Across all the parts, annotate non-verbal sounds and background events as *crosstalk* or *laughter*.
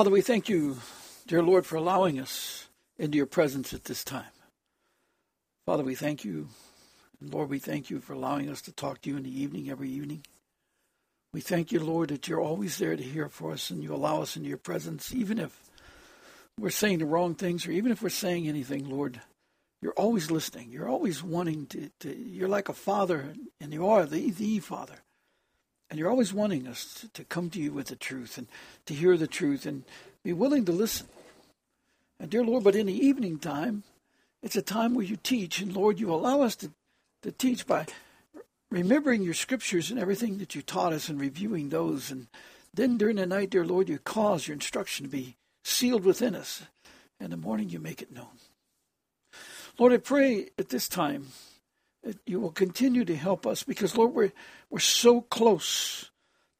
Father, we thank you, dear Lord, for allowing us into your presence at this time. Father, we thank you. Lord, we thank you for allowing us to talk to you in the evening, every evening. We thank you, Lord, that you're always there to hear for us and you allow us into your presence, even if we're saying the wrong things or even if we're saying anything, Lord. You're always listening. You're always wanting to, to you're like a father, and you are the, the father. And you're always wanting us to, come to you with the truth and to hear the truth and be willing to listen. And dear Lord, but in the evening time, it's a time where you teach, and Lord, you allow us to, to teach by remembering your scriptures and everything that you taught us and reviewing those. And then during the night, dear Lord, you cause your instruction to be sealed within us. And in the morning, you make it known. Lord, I pray at this time that you will continue to help us because, Lord, we're, we're so close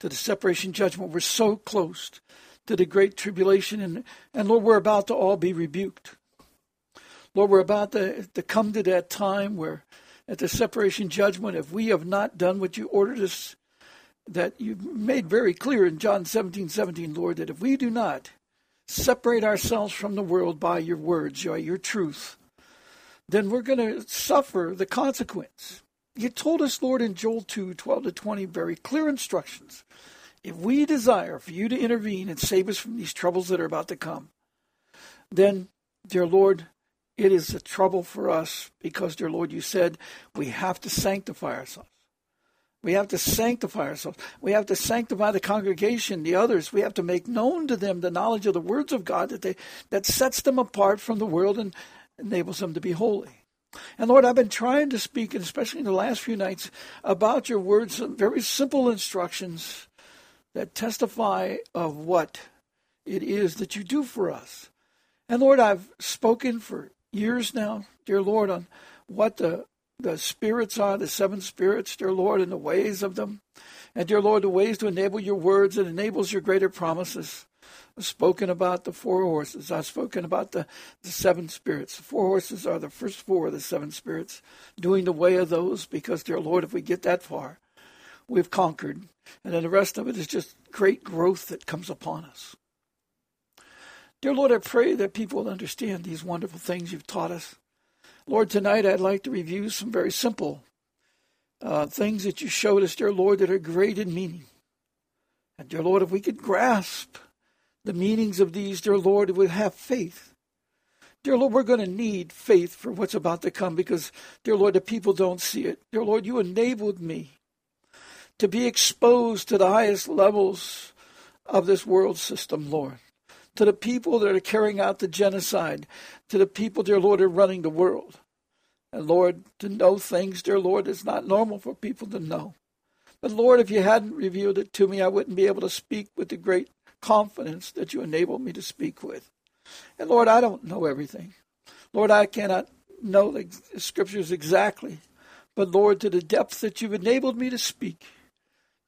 to the separation judgment. We're so close to the great tribulation. And, and Lord, we're about to all be rebuked. Lord, we're about to, to come to that time where at the separation judgment, if we have not done what you ordered us, that you made very clear in John 17, 17, Lord, that if we do not separate ourselves from the world by your words, by your truth, then we're going to suffer the consequence. You told us, Lord, in Joel 2 12 to 20, very clear instructions. If we desire for you to intervene and save us from these troubles that are about to come, then, dear Lord, it is a trouble for us because, dear Lord, you said we have to sanctify ourselves. We have to sanctify ourselves. We have to sanctify the congregation, the others. We have to make known to them the knowledge of the words of God that they that sets them apart from the world and enables them to be holy. And Lord, I've been trying to speak, and especially in the last few nights, about your words, some very simple instructions that testify of what it is that you do for us. And Lord, I've spoken for years now, dear Lord, on what the the spirits are, the seven spirits, dear Lord, and the ways of them. And dear Lord, the ways to enable your words and enables your greater promises. I've spoken about the four horses. I've spoken about the, the seven spirits. The four horses are the first four of the seven spirits, doing the way of those, because, dear Lord, if we get that far, we've conquered. And then the rest of it is just great growth that comes upon us. Dear Lord, I pray that people will understand these wonderful things you've taught us. Lord, tonight I'd like to review some very simple uh, things that you showed us, dear Lord, that are great in meaning. And dear Lord, if we could grasp the meanings of these, dear Lord, we have faith. Dear Lord, we're going to need faith for what's about to come because, dear Lord, the people don't see it. Dear Lord, you enabled me to be exposed to the highest levels of this world system, Lord. To the people that are carrying out the genocide, to the people, dear Lord, that are running the world. And Lord, to know things, dear Lord, is not normal for people to know. But Lord, if you hadn't revealed it to me, I wouldn't be able to speak with the great confidence that you enabled me to speak with. And Lord, I don't know everything. Lord, I cannot know the scriptures exactly. But Lord, to the depth that you've enabled me to speak,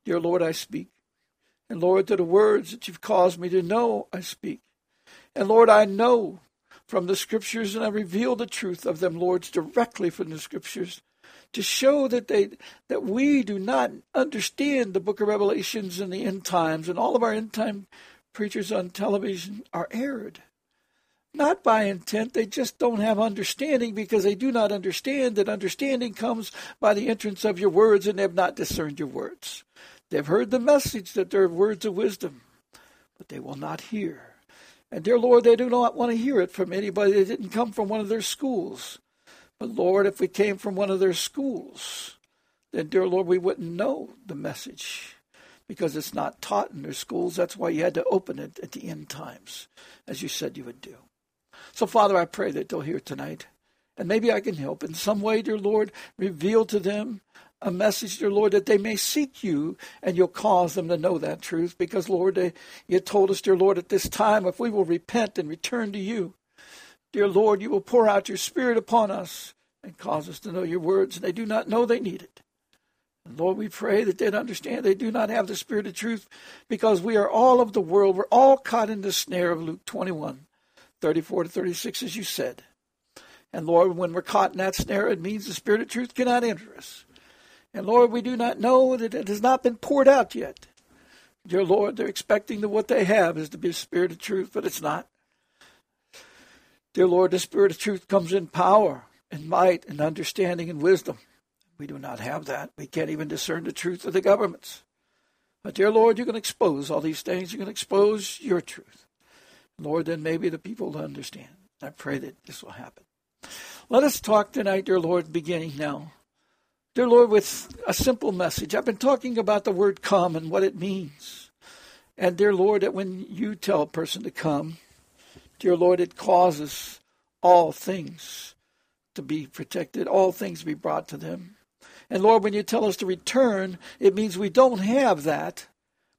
dear Lord, I speak. And Lord, to the words that you've caused me to know, I speak. And Lord, I know from the scriptures and I reveal the truth of them, Lord, directly from the scriptures to show that they that we do not understand the book of revelations and the end times and all of our end time preachers on television are erred not by intent they just don't have understanding because they do not understand that understanding comes by the entrance of your words and they have not discerned your words. They've heard the message that they're words of wisdom but they will not hear. And dear lord they do not want to hear it from anybody. That didn't come from one of their schools but Lord, if we came from one of their schools, then, dear Lord, we wouldn't know the message because it's not taught in their schools. That's why you had to open it at the end times, as you said you would do. So, Father, I pray that they'll hear tonight. And maybe I can help in some way, dear Lord, reveal to them a message, dear Lord, that they may seek you and you'll cause them to know that truth. Because, Lord, they, you told us, dear Lord, at this time, if we will repent and return to you, dear Lord, you will pour out your Spirit upon us and cause us to know your words. And they do not know they need it. And Lord, we pray that they'd understand they do not have the Spirit of truth because we are all of the world. We're all caught in the snare of Luke 21, 34 to 36, as you said. And Lord, when we're caught in that snare, it means the Spirit of truth cannot enter us. And Lord, we do not know that it has not been poured out yet. Dear Lord, they're expecting that what they have is to be a spirit of truth, but it's not. Dear Lord, the spirit of truth comes in power and might and understanding and wisdom. We do not have that. We can't even discern the truth of the governments. But, dear Lord, you can expose all these things. You can expose your truth. Lord, then maybe the people will understand. I pray that this will happen. Let us talk tonight, dear Lord, beginning now Dear Lord, with a simple message. I've been talking about the word come and what it means. And dear Lord, that when you tell a person to come, dear Lord, it causes all things to be protected, all things to be brought to them. And Lord, when you tell us to return, it means we don't have that.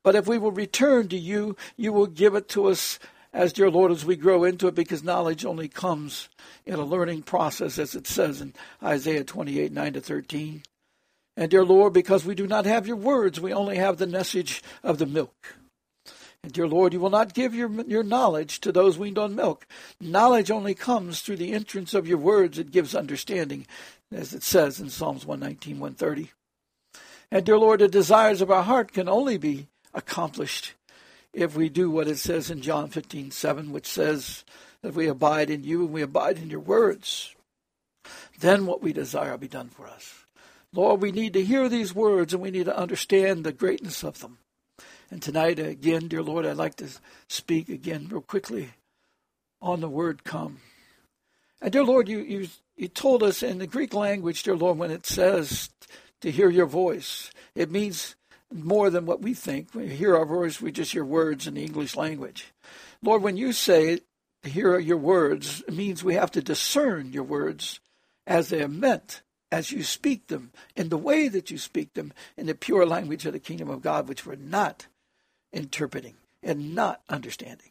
But if we will return to you, you will give it to us as dear Lord, as we grow into it, because knowledge only comes in a learning process, as it says in Isaiah 28 9 to 13. And dear Lord, because we do not have your words, we only have the message of the milk. And dear Lord, you will not give your, your knowledge to those weaned on milk. Knowledge only comes through the entrance of your words. It gives understanding, as it says in Psalms 119, 130. And dear Lord, the desires of our heart can only be accomplished if we do what it says in John 15, 7, which says that we abide in you and we abide in your words. Then what we desire will be done for us. Lord, we need to hear these words and we need to understand the greatness of them. And tonight, again, dear Lord, I'd like to speak again real quickly on the word come. And dear Lord, you, you, you told us in the Greek language, dear Lord, when it says to hear your voice, it means more than what we think. When we hear our voice, we just hear words in the English language. Lord, when you say to hear your words, it means we have to discern your words as they are meant, as you speak them, in the way that you speak them, in the pure language of the kingdom of God, which we're not interpreting and not understanding.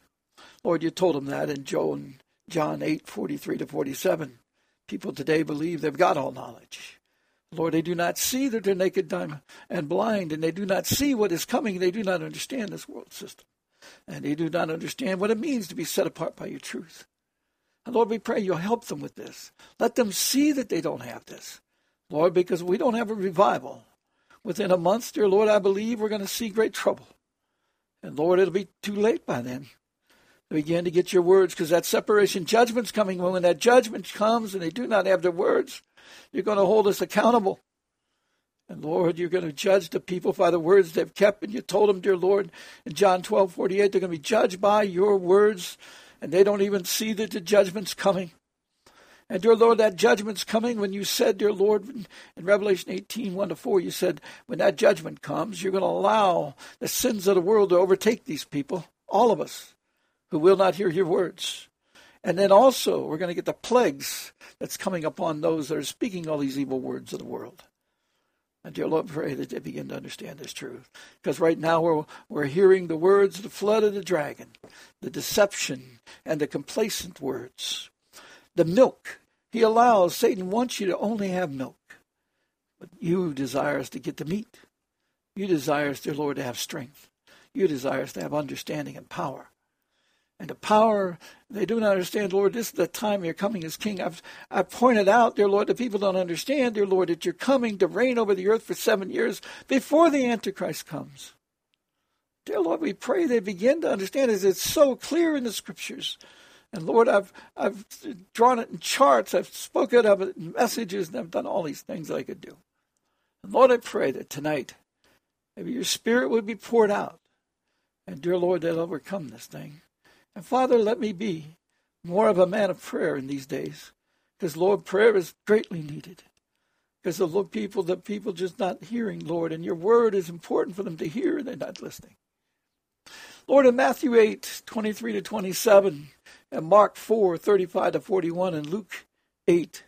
Lord, you told them that in John, John 8, 43 to 47. People today believe they've got all knowledge. Lord, they do not see that they're naked and blind, and they do not see what is coming. They do not understand this world system. And they do not understand what it means to be set apart by your truth. And Lord, we pray you'll help them with this. Let them see that they don't have this. Lord, because we don't have a revival. Within a month, dear Lord, I believe we're going to see great trouble. And Lord, it'll be too late by then to begin to get your words because that separation judgment's coming. When that judgment comes and they do not have their words, you're going to hold us accountable. And Lord, you're going to judge the people by the words they've kept. And you told them, dear Lord, in John 12, 48, they're going to be judged by your words. And they don't even see that the judgment's coming. And dear Lord, that judgment's coming when you said, dear Lord, in Revelation 18, 1 to 4, you said, when that judgment comes, you're going to allow the sins of the world to overtake these people, all of us, who will not hear your words. And then also, we're going to get the plagues that's coming upon those that are speaking all these evil words of the world. And dear Lord, pray that they begin to understand this truth. Because right now we're, we're hearing the words, the flood of the dragon, the deception, and the complacent words. The milk. He allows, Satan wants you to only have milk. But you desire us to get the meat. You desire us, dear Lord, to have strength. You desire us to have understanding and power and the power. They do not understand, Lord, this is the time you're coming as king. I've, I've pointed out, dear Lord, that people don't understand, dear Lord, that you're coming to reign over the earth for seven years before the Antichrist comes. Dear Lord, we pray they begin to understand as it's so clear in the scriptures. And Lord, I've I've drawn it in charts, I've spoken of it in messages, and I've done all these things I could do. And Lord, I pray that tonight maybe your spirit would be poured out. And dear Lord, they'll overcome this thing. And Father, let me be more of a man of prayer in these days. Because, Lord, prayer is greatly needed. Because the people, the people just not hearing, Lord, and your word is important for them to hear, and they're not listening. Lord, in Matthew 8, 23 to 27, and Mark 4, 35 to 41, and Luke 8,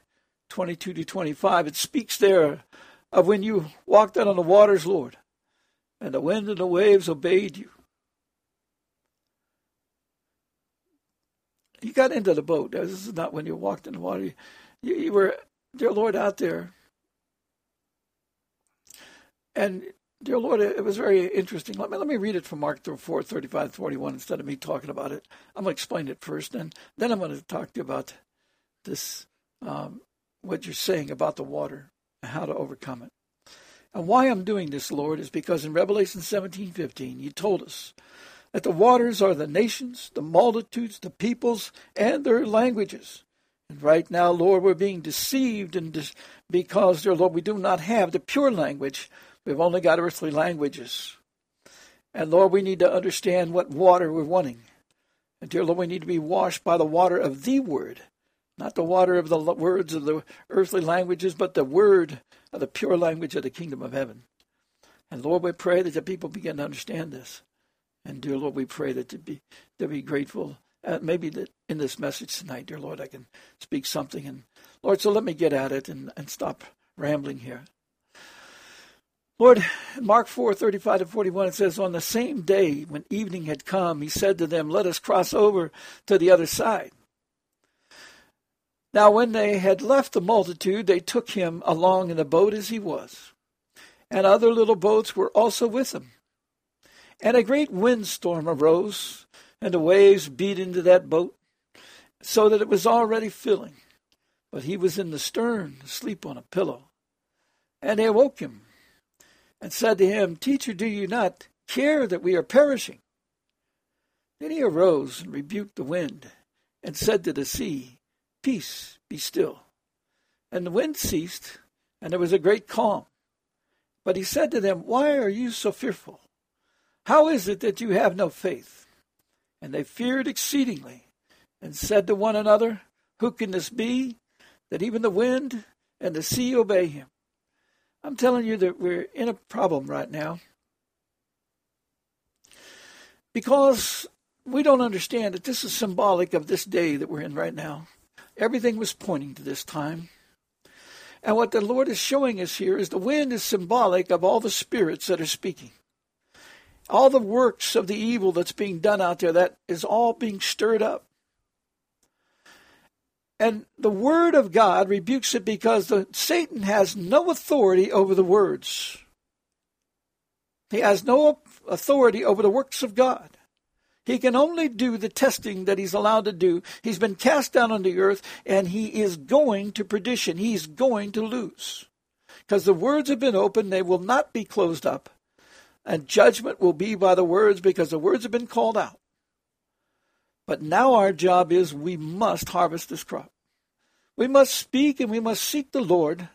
22 to 25, it speaks there of when you walked out on the waters, Lord, and the wind and the waves obeyed you. You got into the boat. This is not when you walked in the water. You, you were, dear Lord, out there. And dear Lord, it was very interesting. Let me let me read it from Mark 4, 35, 41 instead of me talking about it. I'm going to explain it first, and then I'm going to talk to you about this, um, what you're saying about the water and how to overcome it. And why I'm doing this, Lord, is because in Revelation 17, 15, you told us that the waters are the nations, the multitudes, the peoples, and their languages. And right now, Lord, we're being deceived and dis- because, dear Lord, we do not have the pure language We've only got earthly languages. And Lord, we need to understand what water we're wanting. And dear Lord, we need to be washed by the water of the word, not the water of the words of the earthly languages, but the word of the pure language of the kingdom of heaven. And Lord, we pray that the people begin to understand this. And dear Lord, we pray that to be to be grateful. Uh, maybe that in this message tonight, dear Lord, I can speak something. And Lord, so let me get at it and, and stop rambling here. Lord, Mark 4 35 to 41, it says, On the same day when evening had come, he said to them, Let us cross over to the other side. Now, when they had left the multitude, they took him along in the boat as he was, and other little boats were also with him. And a great windstorm arose, and the waves beat into that boat, so that it was already filling. But he was in the stern, asleep on a pillow. And they awoke him and said to him, Teacher, do you not care that we are perishing? Then he arose and rebuked the wind and said to the sea, Peace, be still. And the wind ceased, and there was a great calm. But he said to them, Why are you so fearful? How is it that you have no faith? And they feared exceedingly, and said to one another, Who can this be, that even the wind and the sea obey him? I'm telling you that we're in a problem right now because we don't understand that this is symbolic of this day that we're in right now. Everything was pointing to this time. And what the Lord is showing us here is the wind is symbolic of all the spirits that are speaking. All the works of the evil that's being done out there, that is all being stirred up. And the word of God rebukes it because the, Satan has no authority over the words. He has no authority over the works of God. He can only do the testing that he's allowed to do. He's been cast down on the earth and he is going to perdition. He's going to lose. Because the words have been opened, they will not be closed up. And judgment will be by the words because the words have been called out. But now our job is we must harvest this crop. We must speak and we must seek the Lord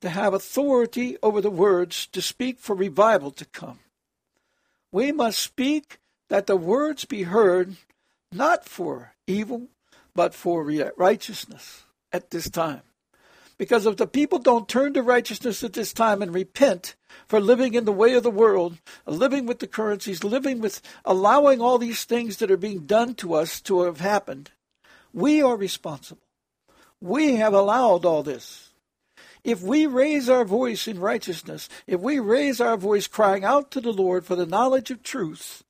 to have authority over the words to speak for revival to come. We must speak that the words be heard not for evil, but for righteousness at this time. Because if the people don't turn to righteousness at this time and repent for living in the way of the world, living with the currencies, living with allowing all these things that are being done to us to have happened, we are responsible. We have allowed all this. If we raise our voice in righteousness, if we raise our voice crying out to the Lord for the knowledge of truth,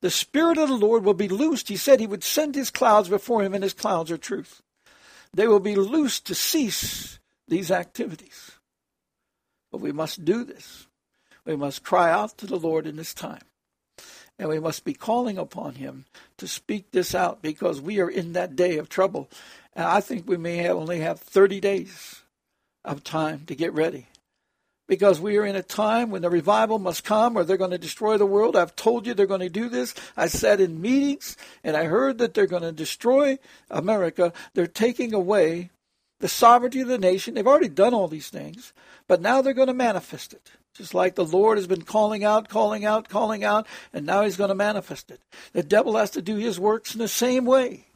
the Spirit of the Lord will be loosed. He said he would send his clouds before him, and his clouds are truth. They will be loosed to cease these activities. But we must do this. We must cry out to the Lord in this time. And we must be calling upon him to speak this out because we are in that day of trouble. And I think we may only have 30 days of time to get ready. Because we are in a time when the revival must come or they're going to destroy the world. I've told you they're going to do this. I sat in meetings and I heard that they're going to destroy America. They're taking away the sovereignty of the nation. They've already done all these things, but now they're going to manifest it. Just like the Lord has been calling out, calling out, calling out, and now he's going to manifest it. The devil has to do his works in the same way.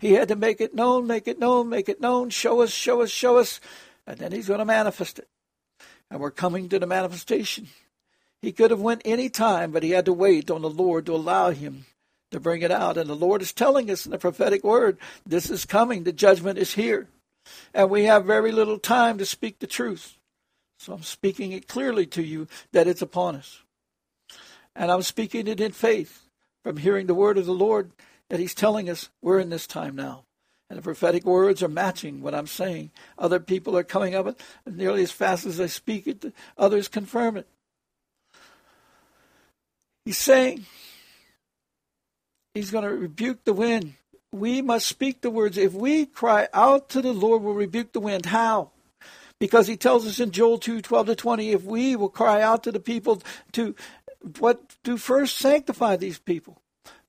He had to make it known, make it known, make it known, show us, show us, show us, and then he's going to manifest it. And we're coming to the manifestation. He could have went any time, but he had to wait on the Lord to allow him to bring it out. And the Lord is telling us in the prophetic word, this is coming. The judgment is here. And we have very little time to speak the truth. So I'm speaking it clearly to you that it's upon us. And I'm speaking it in faith from hearing the word of the Lord that He's telling us we're in this time now. And the prophetic words are matching what I'm saying. Other people are coming up nearly as fast as I speak it, others confirm it. He's saying he's going to rebuke the wind. We must speak the words. If we cry out to the Lord, we'll rebuke the wind. How? Because he tells us in Joel 2 12 to 20, if we will cry out to the people to what do first sanctify these people,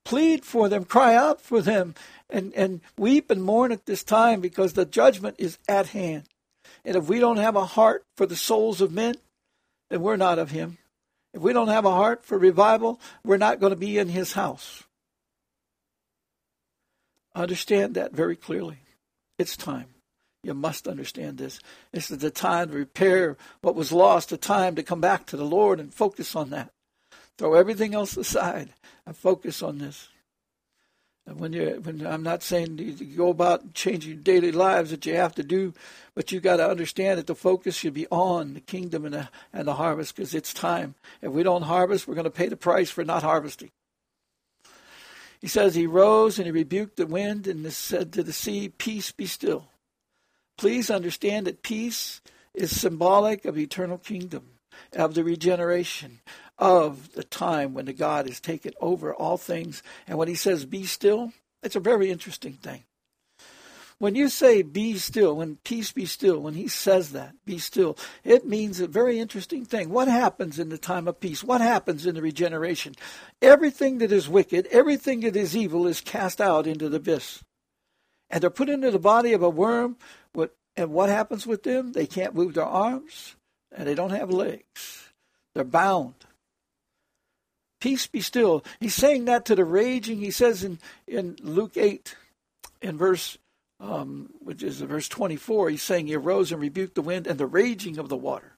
plead for them, cry out for them, and, and weep and mourn at this time because the judgment is at hand. And if we don't have a heart for the souls of men, then we're not of him. If we don't have a heart for revival, we're not going to be in his house. Understand that very clearly. It's time. You must understand this. This is the time to repair what was lost, a time to come back to the Lord and focus on that. Throw everything else aside and focus on this. When you, when I'm not saying you go about changing daily lives that you have to do, but you got to understand that the focus should be on the kingdom and the, and the harvest because it's time. If we don't harvest, we're going to pay the price for not harvesting. He says he rose and he rebuked the wind and said to the sea, "Peace, be still." Please understand that peace is symbolic of eternal kingdom, of the regeneration, of the time when the God has taken over all things. And when he says, be still, it's a very interesting thing. When you say be still, when peace be still, when he says that, be still, it means a very interesting thing. What happens in the time of peace? What happens in the regeneration? Everything that is wicked, everything that is evil is cast out into the abyss. And they're put into the body of a worm. And what happens with them? They can't move their arms and they don't have legs. They're bound. Peace be still. He's saying that to the raging. He says in, in Luke 8, in verse, um, which is verse 24, he's saying he arose and rebuked the wind and the raging of the water.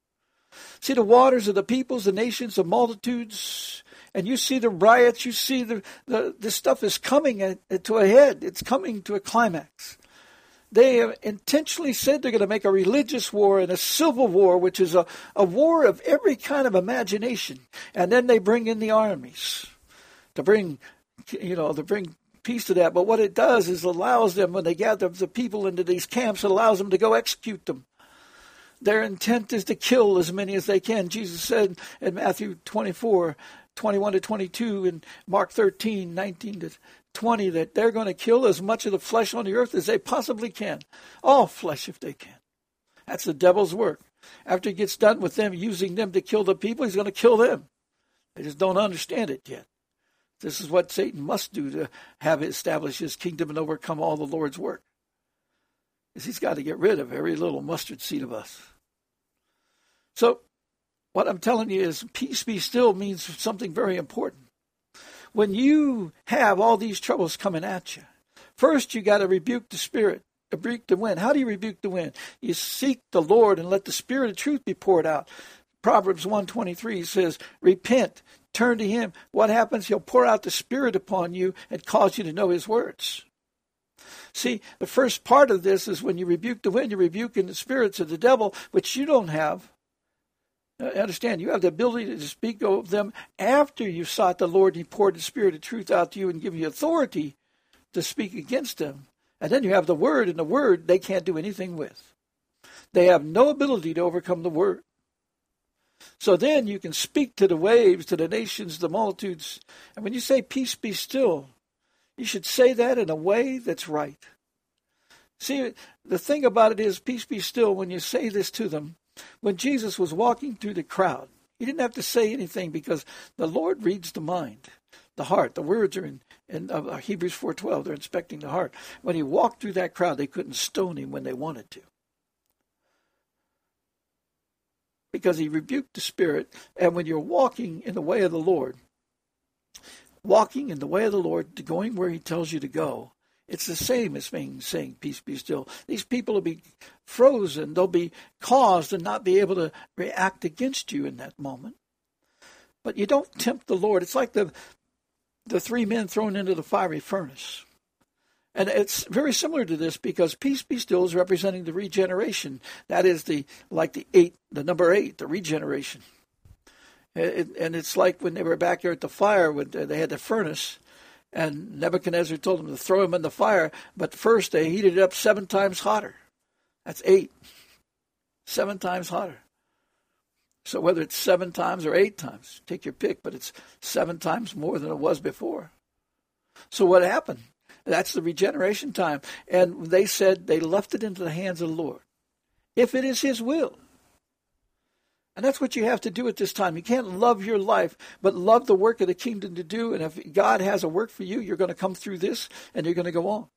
See the waters of the peoples, the nations, the multitudes, and you see the riots, you see the, the this stuff is coming to a head. It's coming to a climax. They have intentionally said they're going to make a religious war and a civil war, which is a, a war of every kind of imagination. And then they bring in the armies to bring, you know, to bring peace to that. But what it does is allows them, when they gather the people into these camps, it allows them to go execute them. Their intent is to kill as many as they can. Jesus said in Matthew 24, 21 to 22, and Mark 13, 19 to 20 that they're going to kill as much of the flesh on the earth as they possibly can. All flesh, if they can. That's the devil's work. After he gets done with them, using them to kill the people, he's going to kill them. They just don't understand it yet. This is what Satan must do to have established his kingdom and overcome all the Lord's work. Is he's got to get rid of every little mustard seed of us. So, what I'm telling you is, peace be still means something very important when you have all these troubles coming at you, first you got to rebuke the spirit, rebuke the wind. How do you rebuke the wind? You seek the Lord and let the spirit of truth be poured out. Proverbs 123 says, Repent, turn to him. What happens? He'll pour out the spirit upon you and cause you to know his words. See, the first part of this is when you rebuke the wind, you're rebuking the spirits of the devil, which you don't have. Understand, you have the ability to speak of them after you've sought the Lord and He poured the Spirit of truth out to you and given you authority to speak against them. And then you have the Word, and the Word they can't do anything with. They have no ability to overcome the Word. So then you can speak to the waves, to the nations, the multitudes. And when you say, Peace be still, you should say that in a way that's right. See, the thing about it is, Peace be still, when you say this to them, when Jesus was walking through the crowd, he didn't have to say anything because the Lord reads the mind, the heart. The words are in, in uh, Hebrews 4.12. They're inspecting the heart. When he walked through that crowd, they couldn't stone him when they wanted to. Because he rebuked the spirit. And when you're walking in the way of the Lord, walking in the way of the Lord, going where he tells you to go, it's the same as being saying, Peace be still. These people will be frozen. They'll be caused and not be able to react against you in that moment. But you don't tempt the Lord. It's like the the three men thrown into the fiery furnace. And it's very similar to this because peace be still is representing the regeneration. That is the like the eight, the number eight, the regeneration. It, and it's like when they were back there at the fire when they had the furnace, and Nebuchadnezzar told them to throw him in the fire. But first they heated it up seven times hotter. That's eight, seven times hotter. So whether it's seven times or eight times, take your pick, but it's seven times more than it was before. So what happened? That's the regeneration time. And they said they left it into the hands of the Lord. If it is His will. And that's what you have to do at this time. You can't love your life, but love the work of the kingdom to do. And if God has a work for you, you're going to come through this and you're going to go on.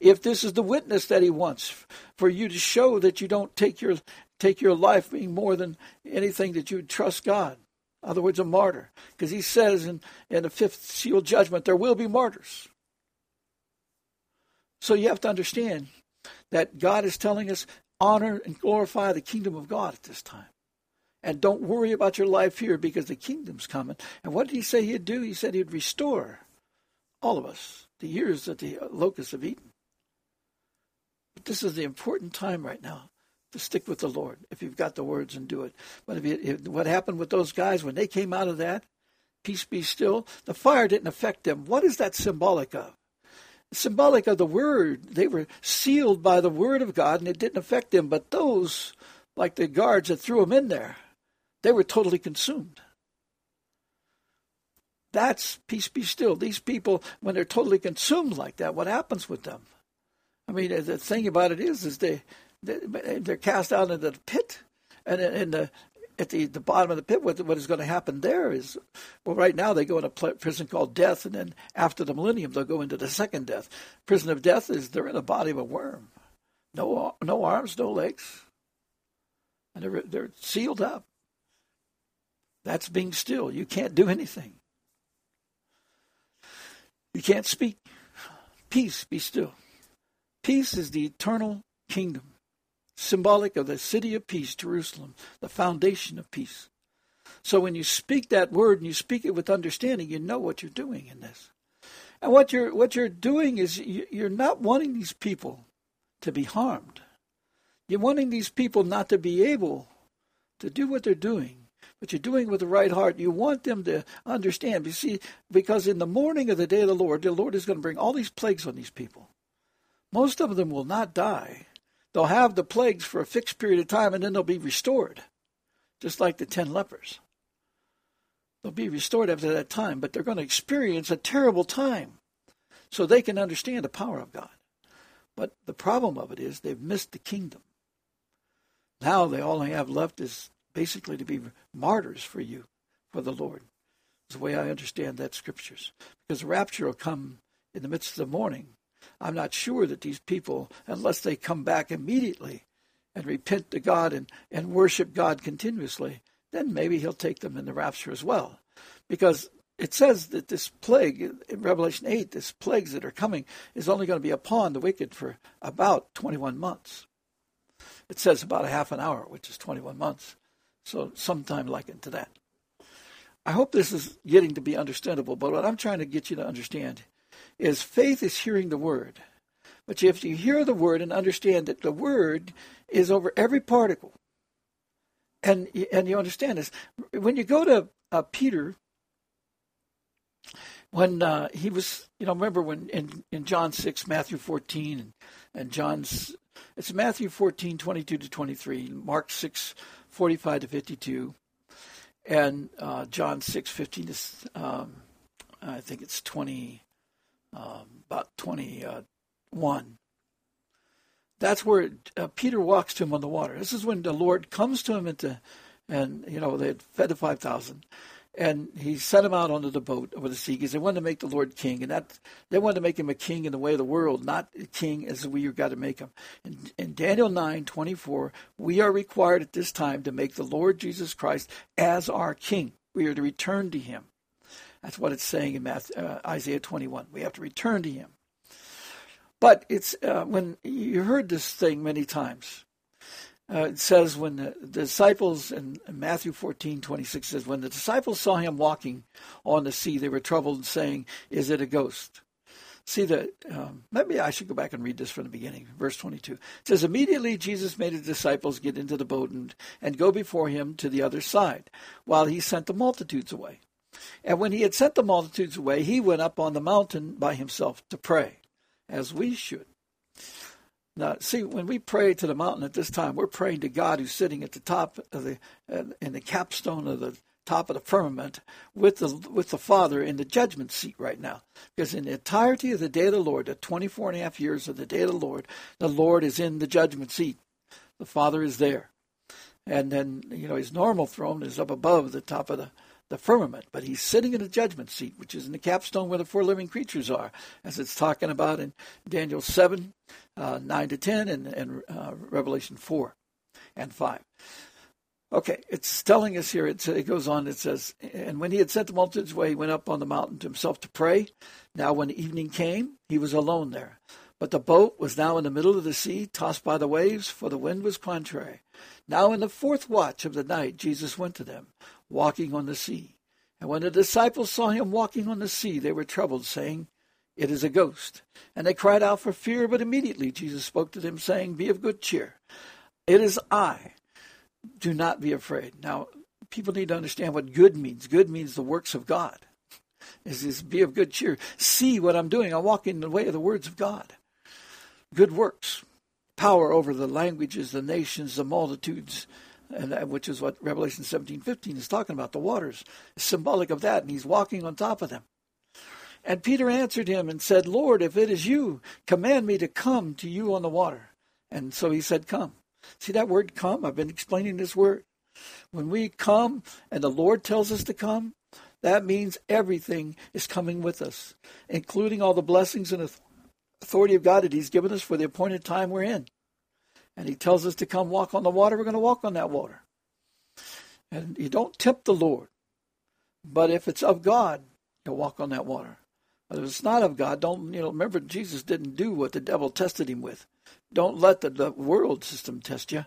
If this is the witness that He wants for you to show that you don't take your take your life being more than anything that you trust God. In other words, a martyr. Because he says in, in the fifth seal judgment, there will be martyrs. So you have to understand that God is telling us honor and glorify the kingdom of God at this time. And don't worry about your life here because the kingdom's coming. And what did he say he'd do? He said he'd restore all of us the years that the locusts have eaten. But this is the important time right now to stick with the Lord if you've got the words and do it. But if, you, if what happened with those guys when they came out of that, peace be still, the fire didn't affect them. What is that symbolic of? symbolic of the word. They were sealed by the word of God, and it didn't affect them. But those, like the guards that threw them in there, they were totally consumed. That's peace be still. These people, when they're totally consumed like that, what happens with them? I mean, the thing about it is, is they, they are cast out into the pit, and in the at the, the bottom of the pit, what, what is going to happen there is, well, right now they go in a prison called death, and then after the millennium they'll go into the second death. Prison of death is they're in the body of a worm, no no arms, no legs, and they're they're sealed up. That's being still. You can't do anything. You can't speak. Peace, be still. Peace is the eternal kingdom symbolic of the city of peace, Jerusalem, the foundation of peace. So when you speak that word and you speak it with understanding, you know what you're doing in this. And what you're what you're doing is you're not wanting these people to be harmed. You're wanting these people not to be able to do what they're doing, but you're doing with the right heart. You want them to understand. You see, because in the morning of the day of the Lord, the Lord is going to bring all these plagues on these people. Most of them will not die They'll have the plagues for a fixed period of time and then they'll be restored, just like the ten lepers. They'll be restored after that time, but they're going to experience a terrible time so they can understand the power of God. But the problem of it is they've missed the kingdom. Now they all they have left is basically to be martyrs for you, for the Lord. That's the way I understand that scriptures. Because the rapture will come in the midst of the morning, I'm not sure that these people, unless they come back immediately and repent to God and, and worship God continuously, then maybe he'll take them in the rapture as well. Because it says that this plague in Revelation 8, this plagues that are coming, is only going to be upon the wicked for about 21 months. It says about a half an hour, which is 21 months. So sometime likened to that. I hope this is getting to be understandable, but what I'm trying to get you to understand is faith is hearing the word. But you have to hear the word and understand that the word is over every particle. And, and you understand this. When you go to uh, Peter, when uh, he was, you know, remember when in, in John 6, Matthew 14, and, and John's, it's Matthew 14, 22 to 23, Mark 6, 45 to 52, and uh, John 6, 15 to, um, I think it's 20, um, about 21. That's where uh, Peter walks to him on the water. This is when the Lord comes to him into, and you know they had fed the five thousand, and he sent him out onto the boat over the sea because they wanted to make the Lord king, and that they wanted to make him a king in the way of the world, not a king as we got to make him. In, in Daniel nine twenty four, we are required at this time to make the Lord Jesus Christ as our king. We are to return to him. That's what it's saying in Matthew, uh, Isaiah 21. We have to return to Him. But it's uh, when you heard this thing many times. Uh, it says when the, the disciples in, Matthew 14, 26 says, when the disciples saw him walking on the sea, they were troubled, saying, Is it a ghost? See that? Um, maybe I should go back and read this from the beginning, verse 22. It says, Immediately Jesus made his disciples get into the boat and, and go before him to the other side, while he sent the multitudes away. And when he had sent the multitudes away, he went up on the mountain by himself to pray, as we should. Now, see, when we pray to the mountain at this time, we're praying to God who's sitting at the top of the, uh, in the capstone of the top of the firmament with the with the Father in the judgment seat right now. Because in the entirety of the day of the Lord, the 24 and a half years of the day of the Lord, the Lord is in the judgment seat. The Father is there. And then, you know, his normal throne is up above the top of the the firmament, but he's sitting in the judgment seat, which is in the capstone where the four living creatures are, as it's talking about in Daniel 7, uh, 9 to 10, and, and uh, Revelation 4 and 5. Okay, it's telling us here, it, it goes on, it says, And when he had sent the multitudes away, he went up on the mountain to himself to pray. Now, when evening came, he was alone there. But the boat was now in the middle of the sea, tossed by the waves, for the wind was contrary. Now, in the fourth watch of the night, Jesus went to them walking on the sea. And when the disciples saw him walking on the sea, they were troubled, saying, It is a ghost. And they cried out for fear, but immediately Jesus spoke to them, saying, Be of good cheer. It is I. Do not be afraid. Now, people need to understand what good means. Good means the works of God. Is is be of good cheer. See what I'm doing. I walk in the way of the words of God. Good works. Power over the languages, the nations, the multitudes, and which is what Revelation 17:15 is talking about. The waters symbolic of that, and he's walking on top of them. And Peter answered him and said, Lord, if it is you, command me to come to you on the water. And so he said, Come. See that word come? I've been explaining this word. When we come and the Lord tells us to come, that means everything is coming with us, including all the blessings and authority of God that He's given us for the appointed time we're in and he tells us to come walk on the water, we're going to walk on that water. And you don't tempt the Lord. But if it's of God, you'll walk on that water. But if it's not of God, don't, you know, remember Jesus didn't do what the devil tested him with. Don't let the, the world system test you.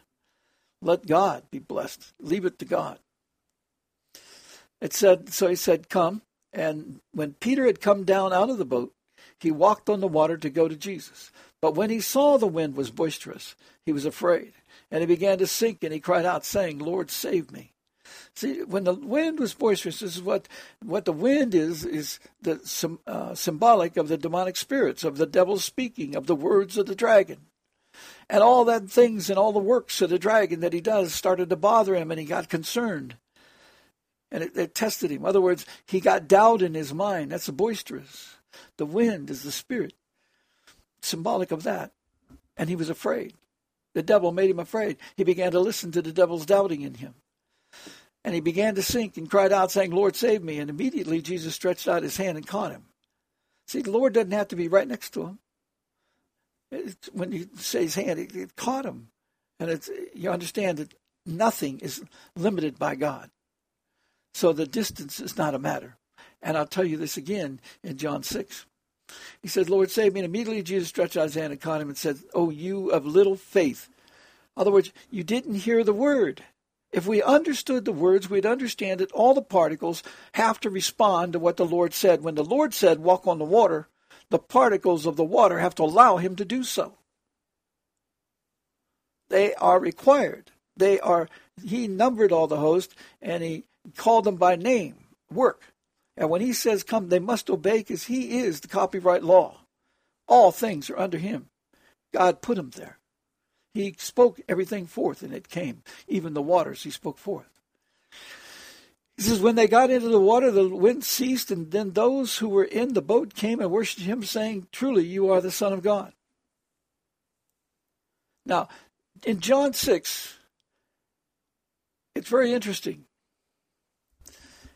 Let God be blessed. Leave it to God. It said, so he said, come. And when Peter had come down out of the boat, he walked on the water to go to Jesus. But when he saw the wind was boisterous, he was afraid, and he began to sink, and he cried out, saying, Lord, save me. See, when the wind was boisterous, this is what what the wind is is the uh, symbolic of the demonic spirits, of the devil speaking, of the words of the dragon, and all that things and all the works of the dragon that he does started to bother him, and he got concerned, and it, it tested him. In other words, he got doubt in his mind. That's boisterous. The wind is the spirit symbolic of that. And he was afraid. The devil made him afraid. He began to listen to the devil's doubting in him. And he began to sink and cried out, saying, Lord, save me. And immediately Jesus stretched out his hand and caught him. See, the Lord doesn't have to be right next to him. It's, when you say his hand, it, it caught him. And it's, you understand that nothing is limited by God. So the distance is not a matter. And I'll tell you this again in John 6. He said, Lord, save me. And immediately Jesus stretched out his hand and caught him and said, Oh, you of little faith. In other words, you didn't hear the word. If we understood the words, we'd understand that all the particles have to respond to what the Lord said. When the Lord said, walk on the water, the particles of the water have to allow him to do so. They are required. They are, he numbered all the hosts and he called them by name, work. And when he says come, they must obey because he is the copyright law. All things are under him. God put him there. He spoke everything forth and it came. Even the waters he spoke forth. He says, when they got into the water, the wind ceased, and then those who were in the boat came and worshipped him, saying, Truly, you are the Son of God. Now, in John 6, it's very interesting.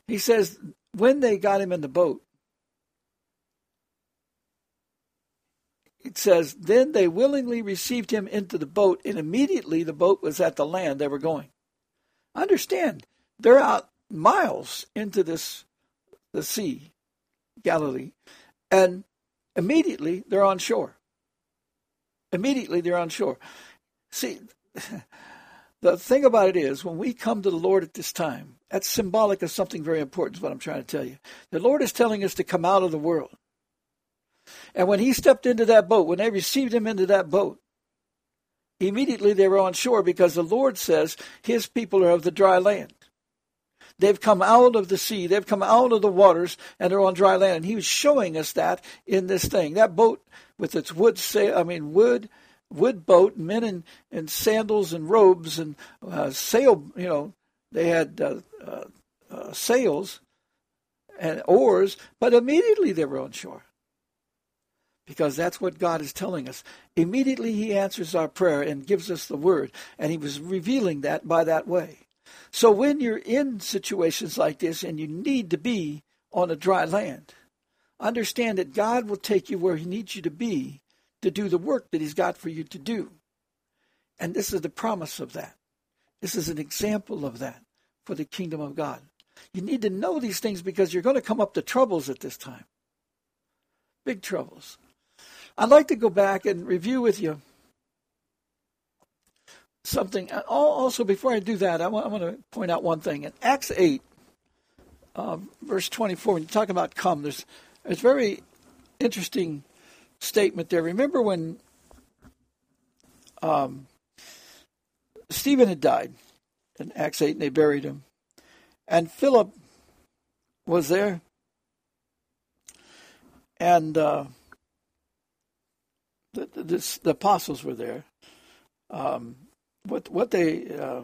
He says, when they got him in the boat, it says, Then they willingly received him into the boat, and immediately the boat was at the land they were going. Understand, they're out miles into this the sea, Galilee, and immediately they're on shore. Immediately they're on shore. See, *laughs* the thing about it is, when we come to the Lord at this time, that's symbolic of something very important, is what I'm trying to tell you. The Lord is telling us to come out of the world. And when he stepped into that boat, when they received him into that boat, immediately they were on shore because the Lord says his people are of the dry land. They've come out of the sea, they've come out of the waters, and they're on dry land. And he was showing us that in this thing. That boat with its wood sail, I mean wood wood boat, men in, in sandals and robes and uh, sail, you know, they had uh, uh, uh sails and oars, but immediately they were on shore because that's what God is telling us. Immediately He answers our prayer and gives us the word, and He was revealing that by that way. So when you're in situations like this and you need to be on a dry land, understand that God will take you where He needs you to be to do the work that He's got for you to do. And this is the promise of that. This is an example of that for the kingdom of God. You need to know these things because you're going to come up to troubles at this time. Big troubles. I'd like to go back and review with you something. Uh, also, before I do that, I want, to point out one thing. In Acts 8, uh, verse 24, when you talk about come, there's, there's a very interesting statement there. Remember when um, Stephen had died in Acts 8 and they buried him, and Philip was there, and uh, the, the, the apostles were there. Um, what what they uh,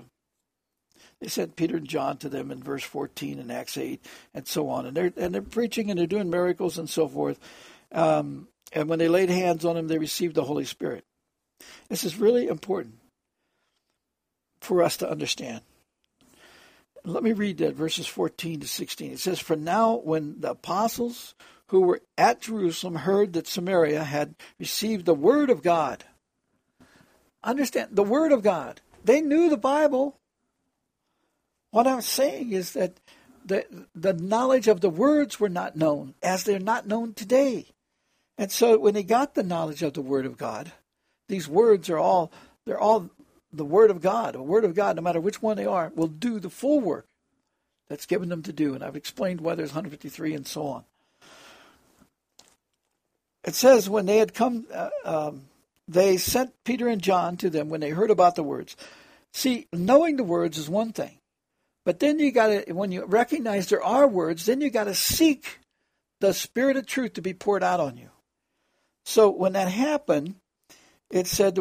they sent Peter and John to them in verse 14 in Acts 8 and so on, and they're and they're preaching and they're doing miracles and so forth. Um, and when they laid hands on them, they received the Holy Spirit. This is really important for us to understand. Let me read that verses 14 to 16. It says, For now, when the apostles who were at Jerusalem heard that Samaria had received the word of God. Understand the word of God. They knew the Bible. What I'm saying is that the the knowledge of the words were not known as they're not known today. And so when they got the knowledge of the word of God, these words are all they're all the word of God. The word of God, no matter which one they are, will do the full work that's given them to do. And I've explained why there's 153 and so on. It says, when they had come, uh, um, they sent Peter and John to them when they heard about the words. See, knowing the words is one thing, but then you got to, when you recognize there are words, then you got to seek the spirit of truth to be poured out on you. So when that happened, it said,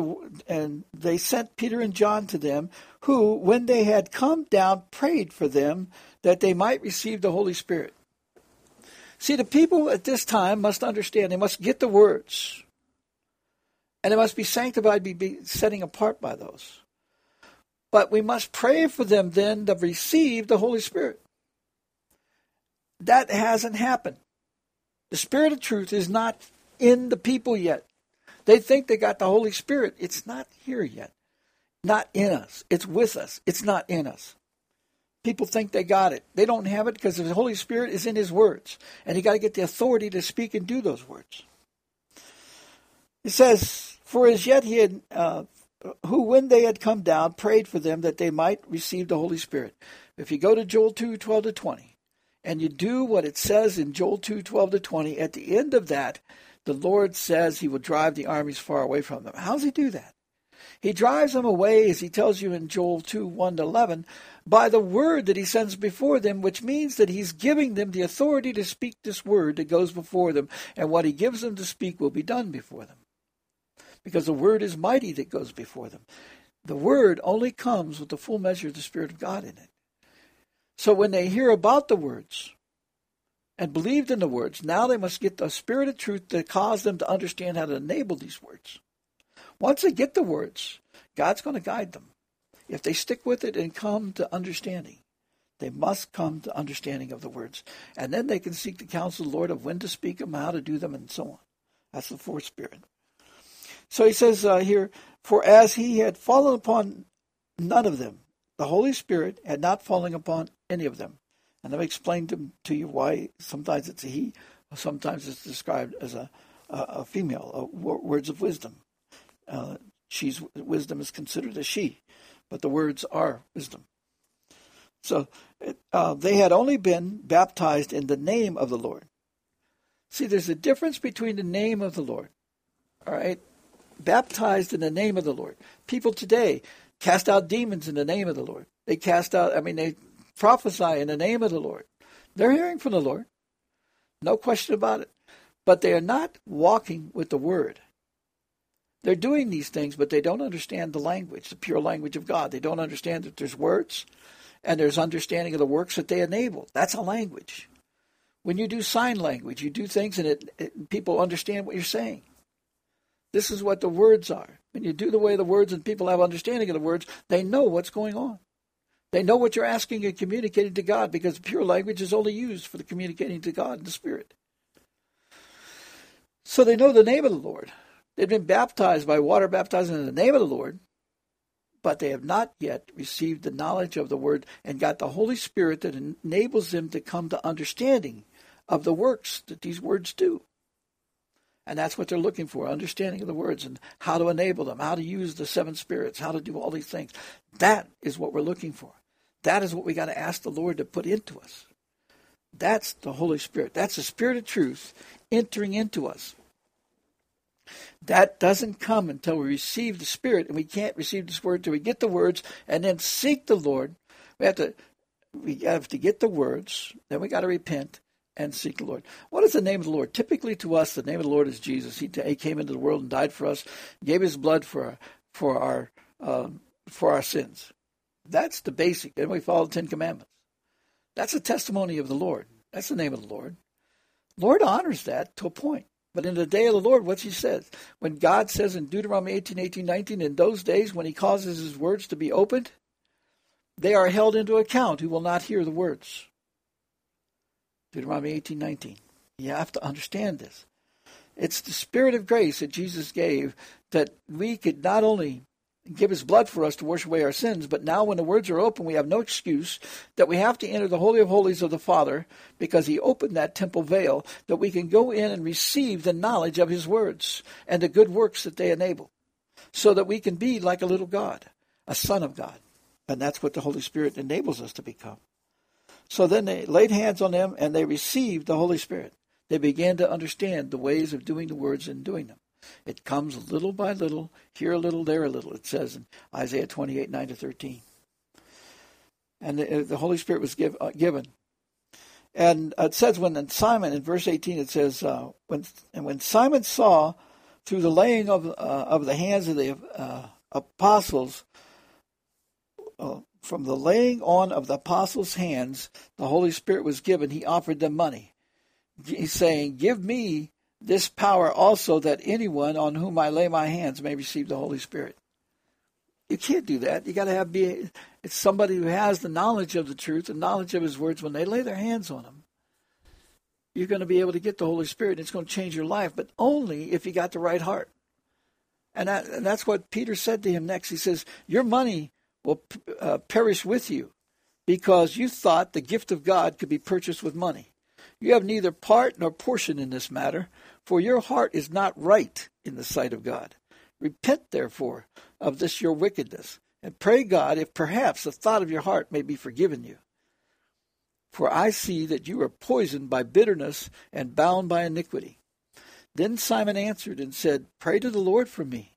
and they sent Peter and John to them, who, when they had come down, prayed for them that they might receive the Holy Spirit. See, the people at this time must understand, they must get the words. And they must be sanctified, be, be setting apart by those. But we must pray for them then to receive the Holy Spirit. That hasn't happened. The Spirit of truth is not in the people yet. They think they got the Holy Spirit. It's not here yet. Not in us. It's with us. It's not in us. People think they got it. They don't have it because the Holy Spirit is in His words. And you got to get the authority to speak and do those words. It says, For as yet he had, uh, who when they had come down, prayed for them that they might receive the Holy Spirit. If you go to Joel 2 12 to 20, and you do what it says in Joel 2 12 to 20, at the end of that, the Lord says he will drive the armies far away from them. How does he do that? He drives them away, as he tells you in Joel 2 1 to 11, by the word that he sends before them, which means that he's giving them the authority to speak this word that goes before them, and what he gives them to speak will be done before them. Because the word is mighty that goes before them. The word only comes with the full measure of the Spirit of God in it. So when they hear about the words and believed in the words, now they must get the Spirit of truth to cause them to understand how to enable these words. Once they get the words, God's going to guide them. If they stick with it and come to understanding, they must come to understanding of the words. And then they can seek the counsel of the Lord of when to speak them, how to do them, and so on. That's the fourth spirit. So he says uh, here, For as he had fallen upon none of them, the Holy Spirit had not fallen upon any of them. And I've explained to, to you why sometimes it's a he, sometimes it's described as a, a, a female, a, words of wisdom. Uh, she's wisdom is considered a she but the words are wisdom. So uh, they had only been baptized in the name of the Lord. See, there's a difference between the name of the Lord, all right? Baptized in the name of the Lord. People today cast out demons in the name of the Lord. They cast out, I mean, they prophesy in the name of the Lord. They're hearing from the Lord. No question about it. But they are not walking with the Word. They're doing these things, but they don't understand the language, the pure language of God. They don't understand that there's words and there's understanding of the works that they enable. That's a language. When you do sign language, you do things and it, it, people understand what you're saying. This is what the words are. When you do the way the words and people have understanding of the words, they know what's going on. They know what you're asking and communicating to God because pure language is only used for the communicating to God in the Spirit. So they know the name of the Lord. They've been baptized by water baptized in the name of the Lord, but they have not yet received the knowledge of the Word and got the Holy Spirit that enables them to come to understanding of the works that these words do. And that's what they're looking for understanding of the words and how to enable them, how to use the seven spirits, how to do all these things. That is what we're looking for. That is what we got to ask the Lord to put into us. That's the Holy Spirit. That's the Spirit of truth entering into us. That doesn't come until we receive the Spirit, and we can't receive this word until we get the words and then seek the Lord. We have to we have to get the words, then we got to repent, and seek the Lord. What is the name of the Lord? Typically to us, the name of the Lord is Jesus. He, he came into the world and died for us, gave his blood for, for, our, um, for our sins. That's the basic. And we follow the Ten Commandments. That's a testimony of the Lord. That's the name of the Lord. Lord honors that to a point. But in the day of the Lord, what's he says? When God says in Deuteronomy 18, 18, 19, in those days when he causes his words to be opened, they are held into account who will not hear the words. Deuteronomy 18, 19. You have to understand this. It's the spirit of grace that Jesus gave that we could not only give his blood for us to wash away our sins, but now when the words are open, we have no excuse that we have to enter the Holy of Holies of the Father because he opened that temple veil that we can go in and receive the knowledge of his words and the good works that they enable so that we can be like a little God, a son of God. And that's what the Holy Spirit enables us to become. So then they laid hands on them and they received the Holy Spirit. They began to understand the ways of doing the words and doing them. It comes little by little, here a little, there a little, it says in Isaiah 28 9 to 13. And the, the Holy Spirit was give, uh, given. And it says when Simon, in verse 18, it says, uh, when, and when Simon saw through the laying of, uh, of the hands of the uh, apostles, uh, from the laying on of the apostles' hands, the Holy Spirit was given. He offered them money. He's saying, Give me this power also that anyone on whom I lay my hands may receive the Holy Spirit. You can't do that. You got to have be it's somebody who has the knowledge of the truth, the knowledge of His words. When they lay their hands on Him, you're going to be able to get the Holy Spirit. And it's going to change your life, but only if you got the right heart. And, that, and that's what Peter said to him next. He says, "Your money will uh, perish with you because you thought the gift of God could be purchased with money. You have neither part nor portion in this matter, for your heart is not right in the sight of God. Repent, therefore, of this your wickedness, and pray God if perhaps the thought of your heart may be forgiven you. For I see that you are poisoned by bitterness and bound by iniquity. Then Simon answered and said, Pray to the Lord for me,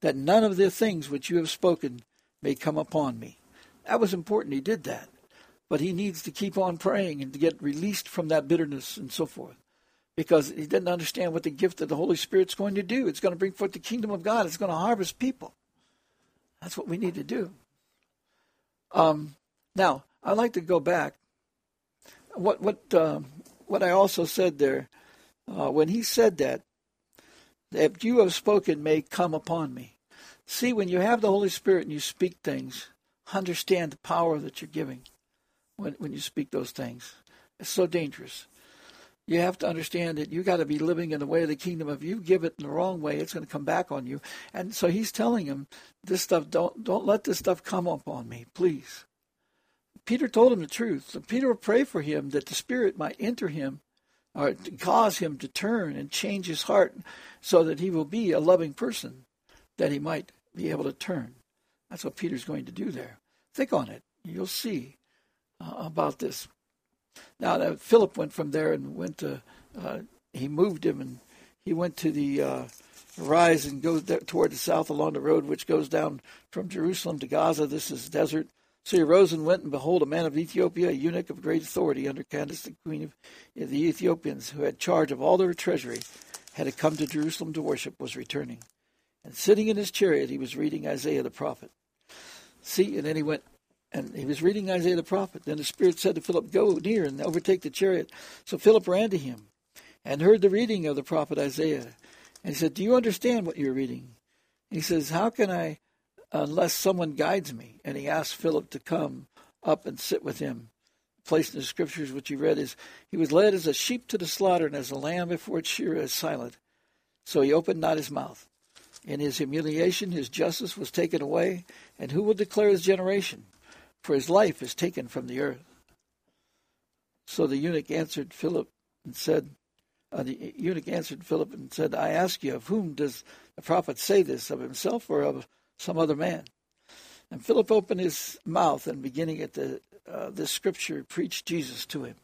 that none of the things which you have spoken may come upon me. That was important. He did that. But he needs to keep on praying and to get released from that bitterness and so forth. Because he didn't understand what the gift of the Holy Spirit's going to do. It's going to bring forth the kingdom of God. It's going to harvest people. That's what we need to do. Um, now, I'd like to go back. What what um, what I also said there, uh, when he said that, that you have spoken may come upon me. See, when you have the Holy Spirit and you speak things, understand the power that you're giving when, when you speak those things. It's so dangerous. You have to understand that you got to be living in the way of the kingdom. If you give it in the wrong way, it's going to come back on you. And so he's telling him, this stuff, don't, don't let this stuff come upon me, please. Peter told him the truth. So Peter will pray for him that the Spirit might enter him or cause him to turn and change his heart so that he will be a loving person that he might be able to turn. That's what Peter's going to do there. Think on it. You'll see uh, about this. Now, uh, Philip went from there and went to uh, he moved him, and he went to the uh, rise and goes toward the south along the road which goes down from Jerusalem to Gaza. This is desert. So he arose and went, and behold, a man of Ethiopia, a eunuch of great authority under Candace, the queen of the Ethiopians, who had charge of all their treasury, had come to Jerusalem to worship, was returning. And sitting in his chariot, he was reading Isaiah the prophet. See, and then he went, and he was reading Isaiah the prophet. Then the Spirit said to Philip, Go near and overtake the chariot. So Philip ran to him and heard the reading of the prophet Isaiah. And he said, Do you understand what you're reading? He says, How can I, unless someone guides me? And he asked Philip to come up and sit with him. The place in the scriptures which he read is, He was led as a sheep to the slaughter, and as a lamb before its shearer is silent. So he opened not his mouth. In his humiliation, his justice was taken away, and who will declare his generation? For his life is taken from the earth. So the eunuch answered Philip and said, uh, the eunuch answered Philip and said, I ask you, of whom does the prophet say this, of himself or of some other man? And Philip opened his mouth and, beginning at the uh, this scripture, preached Jesus to him.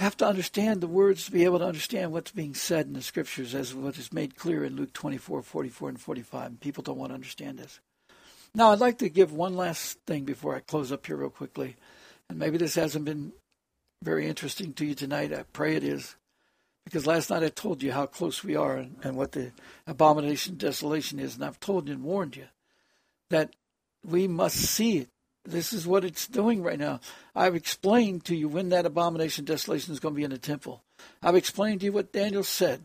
have to understand the words to be able to understand what's being said in the scriptures, as what is made clear in Luke 24, 44, and 45. And people don't want to understand this. Now, I'd like to give one last thing before I close up here, real quickly. And maybe this hasn't been very interesting to you tonight. I pray it is. Because last night I told you how close we are and, and what the abomination desolation is. And I've told you and warned you that we must see it. This is what it's doing right now. I've explained to you when that abomination desolation is going to be in the temple. I've explained to you what Daniel said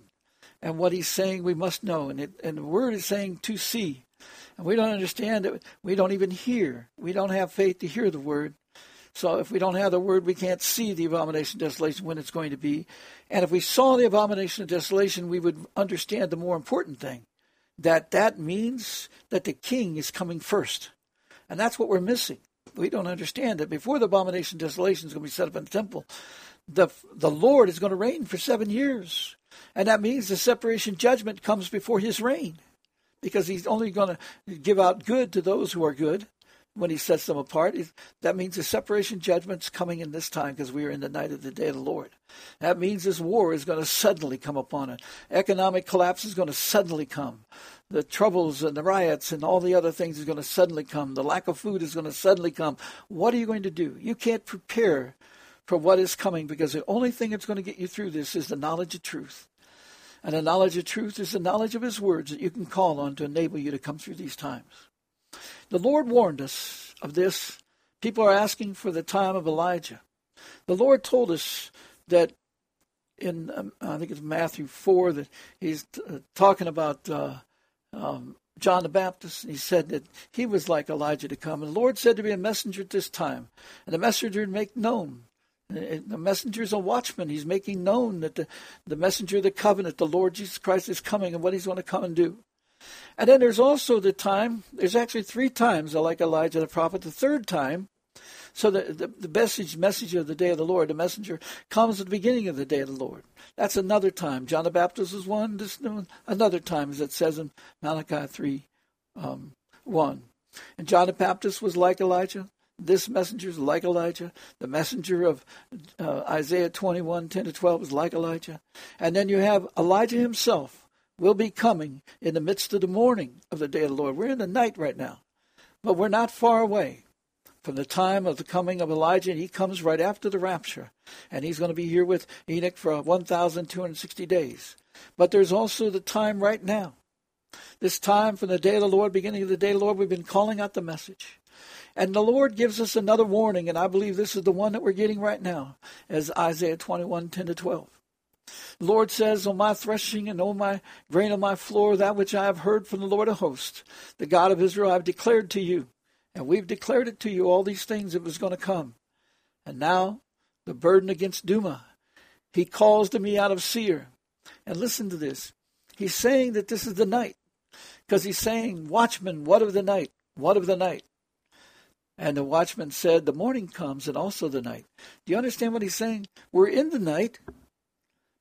and what he's saying we must know. And, it, and the word is saying to see. And we don't understand it. We don't even hear. We don't have faith to hear the word. So if we don't have the word, we can't see the abomination of desolation when it's going to be. And if we saw the abomination of desolation, we would understand the more important thing that that means that the king is coming first. And that's what we're missing. We don't understand that before the abomination of desolation is going to be set up in the temple, the, the Lord is going to reign for seven years. And that means the separation judgment comes before his reign because he's only going to give out good to those who are good when he sets them apart. That means the separation judgment's coming in this time because we are in the night of the day of the Lord. That means this war is going to suddenly come upon it. Economic collapse is going to suddenly come. The troubles and the riots and all the other things is going to suddenly come. The lack of food is going to suddenly come. What are you going to do? You can't prepare for what is coming because the only thing that's going to get you through this is the knowledge of truth. And the knowledge of truth is the knowledge of His words that you can call on to enable you to come through these times. The Lord warned us of this. People are asking for the time of Elijah. The Lord told us that in, um, I think it's Matthew 4, that he's uh, talking about uh, um, John the Baptist. and He said that he was like Elijah to come. And the Lord said to be a messenger at this time, and the messenger to make known. The messenger is a watchman. He's making known that the, the messenger of the covenant, the Lord Jesus Christ, is coming and what he's going to come and do. And then there's also the time, there's actually three times like Elijah the prophet. The third time, so the, the, the message, message of the day of the Lord, the messenger comes at the beginning of the day of the Lord. That's another time. John the Baptist is one, this another time, as it says in Malachi 3 um, 1. And John the Baptist was like Elijah. This messenger is like Elijah. The messenger of uh, Isaiah 21, 10 to 12 is like Elijah. And then you have Elijah himself will be coming in the midst of the morning of the day of the Lord. We're in the night right now, but we're not far away from the time of the coming of Elijah, and he comes right after the rapture. And he's going to be here with Enoch for 1,260 days. But there's also the time right now. This time from the day of the Lord, beginning of the day of the Lord, we've been calling out the message. And the Lord gives us another warning, and I believe this is the one that we're getting right now, as Isaiah 21, 10 to 12. The Lord says, On my threshing and on my grain on my floor, that which I have heard from the Lord of hosts, the God of Israel, I have declared to you. And we've declared it to you, all these things that was going to come. And now, the burden against Duma. He calls to me out of Seir. And listen to this. He's saying that this is the night. Because he's saying, Watchman, what of the night? What of the night? And the watchman said, The morning comes and also the night. Do you understand what he's saying? We're in the night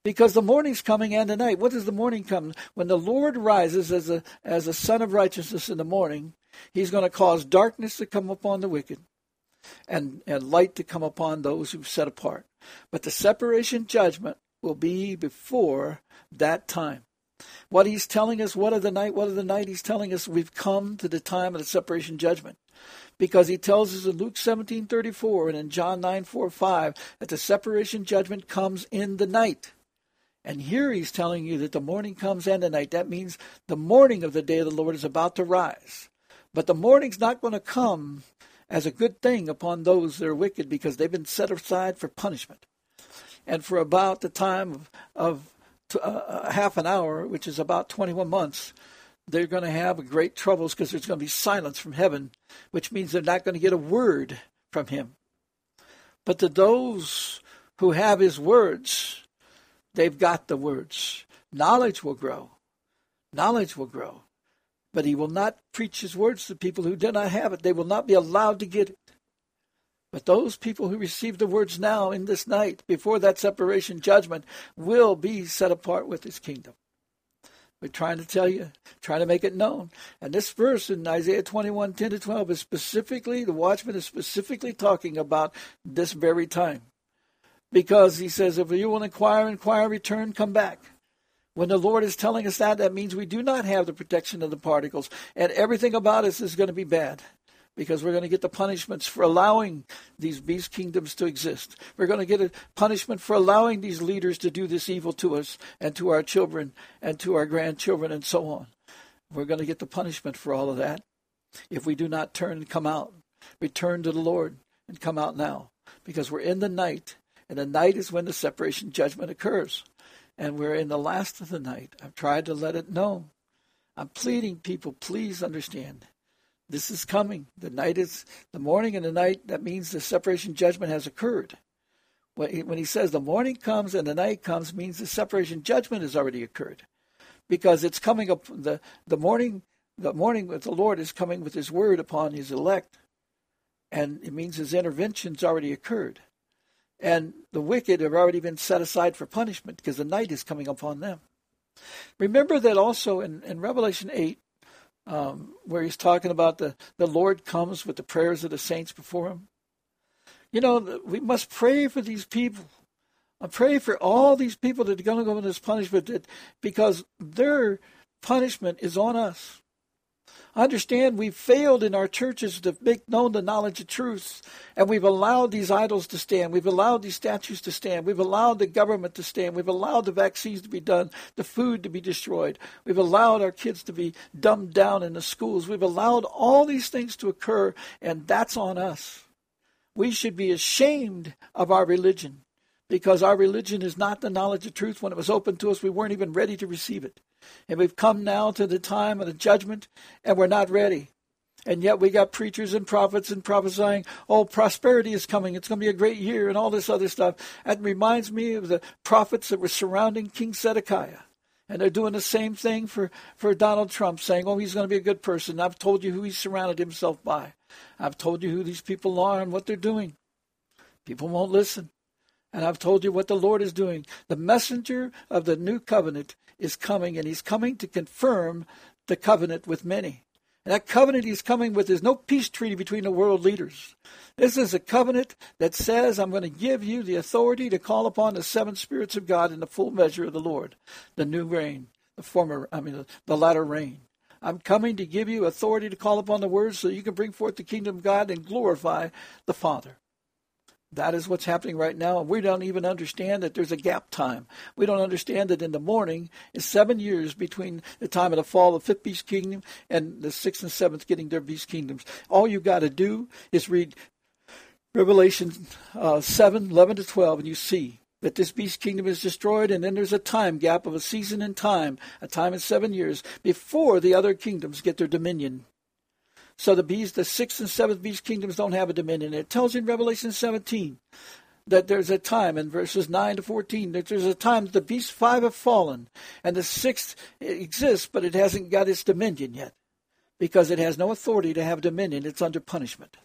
because the morning's coming and the night. What does the morning come? When the Lord rises as a as a sun of righteousness in the morning, he's going to cause darkness to come upon the wicked and, and light to come upon those who've set apart. But the separation judgment will be before that time. What he's telling us, what of the night, what of the night, he's telling us we've come to the time of the separation judgment. Because he tells us in Luke 17:34 and in John 9:4 5 that the separation judgment comes in the night. And here he's telling you that the morning comes and the night. That means the morning of the day of the Lord is about to rise. But the morning's not going to come as a good thing upon those that are wicked because they've been set aside for punishment. And for about the time of, of uh, uh, half an hour, which is about 21 months, they're going to have great troubles because there's going to be silence from heaven, which means they're not going to get a word from him. But to those who have his words, they've got the words. Knowledge will grow. Knowledge will grow. But he will not preach his words to people who do not have it. They will not be allowed to get it. But those people who receive the words now in this night, before that separation judgment, will be set apart with his kingdom. We're trying to tell you, trying to make it known. And this verse in Isaiah 21, 10 to 12 is specifically, the watchman is specifically talking about this very time. Because he says, if you will inquire, inquire, return, come back. When the Lord is telling us that, that means we do not have the protection of the particles, and everything about us is going to be bad because we're going to get the punishments for allowing these beast kingdoms to exist. We're going to get a punishment for allowing these leaders to do this evil to us and to our children and to our grandchildren and so on. We're going to get the punishment for all of that if we do not turn and come out. Return to the Lord and come out now because we're in the night, and the night is when the separation judgment occurs. And we're in the last of the night. I've tried to let it know. I'm pleading people, please understand this is coming. The night is the morning and the night. That means the separation judgment has occurred. When he says the morning comes and the night comes, means the separation judgment has already occurred, because it's coming up. the The morning, the morning with the Lord is coming with His word upon His elect, and it means His intervention's already occurred, and the wicked have already been set aside for punishment because the night is coming upon them. Remember that also in, in Revelation eight, um, where he's talking about the, the Lord comes with the prayers of the saints before him. You know, we must pray for these people. I pray for all these people that are going to go in this punishment because their punishment is on us. Understand we've failed in our churches to make known the knowledge of truth, and we've allowed these idols to stand. We've allowed these statues to stand. We've allowed the government to stand. We've allowed the vaccines to be done, the food to be destroyed. We've allowed our kids to be dumbed down in the schools. We've allowed all these things to occur, and that's on us. We should be ashamed of our religion because our religion is not the knowledge of truth. When it was open to us, we weren't even ready to receive it. And we've come now to the time of the judgment, and we're not ready. And yet we got preachers and prophets and prophesying, oh, prosperity is coming. It's going to be a great year and all this other stuff. That reminds me of the prophets that were surrounding King Zedekiah. And they're doing the same thing for, for Donald Trump, saying, oh, he's going to be a good person. I've told you who he's surrounded himself by. I've told you who these people are and what they're doing. People won't listen. And I've told you what the Lord is doing. The messenger of the new covenant is coming, and he's coming to confirm the covenant with many. And that covenant he's coming with is no peace treaty between the world leaders. This is a covenant that says, I'm going to give you the authority to call upon the seven spirits of God in the full measure of the Lord, the new reign, the former, I mean, the latter rain. I'm coming to give you authority to call upon the words so you can bring forth the kingdom of God and glorify the Father. That is what's happening right now. And we don't even understand that there's a gap time. We don't understand that in the morning is seven years between the time of the fall of the fifth beast kingdom and the sixth and seventh getting their beast kingdoms. All you got to do is read Revelation uh, 7, 11 to 12, and you see that this beast kingdom is destroyed, and then there's a time gap of a season in time, a time of seven years, before the other kingdoms get their dominion so the beast, the sixth and seventh beast kingdoms don't have a dominion. It tells you in Revelation 17 that there's a time in verses 9 to 14 that there's a time that the beast five have fallen and the sixth exists but it hasn't got its dominion yet because it has no authority to have dominion. It's under punishment.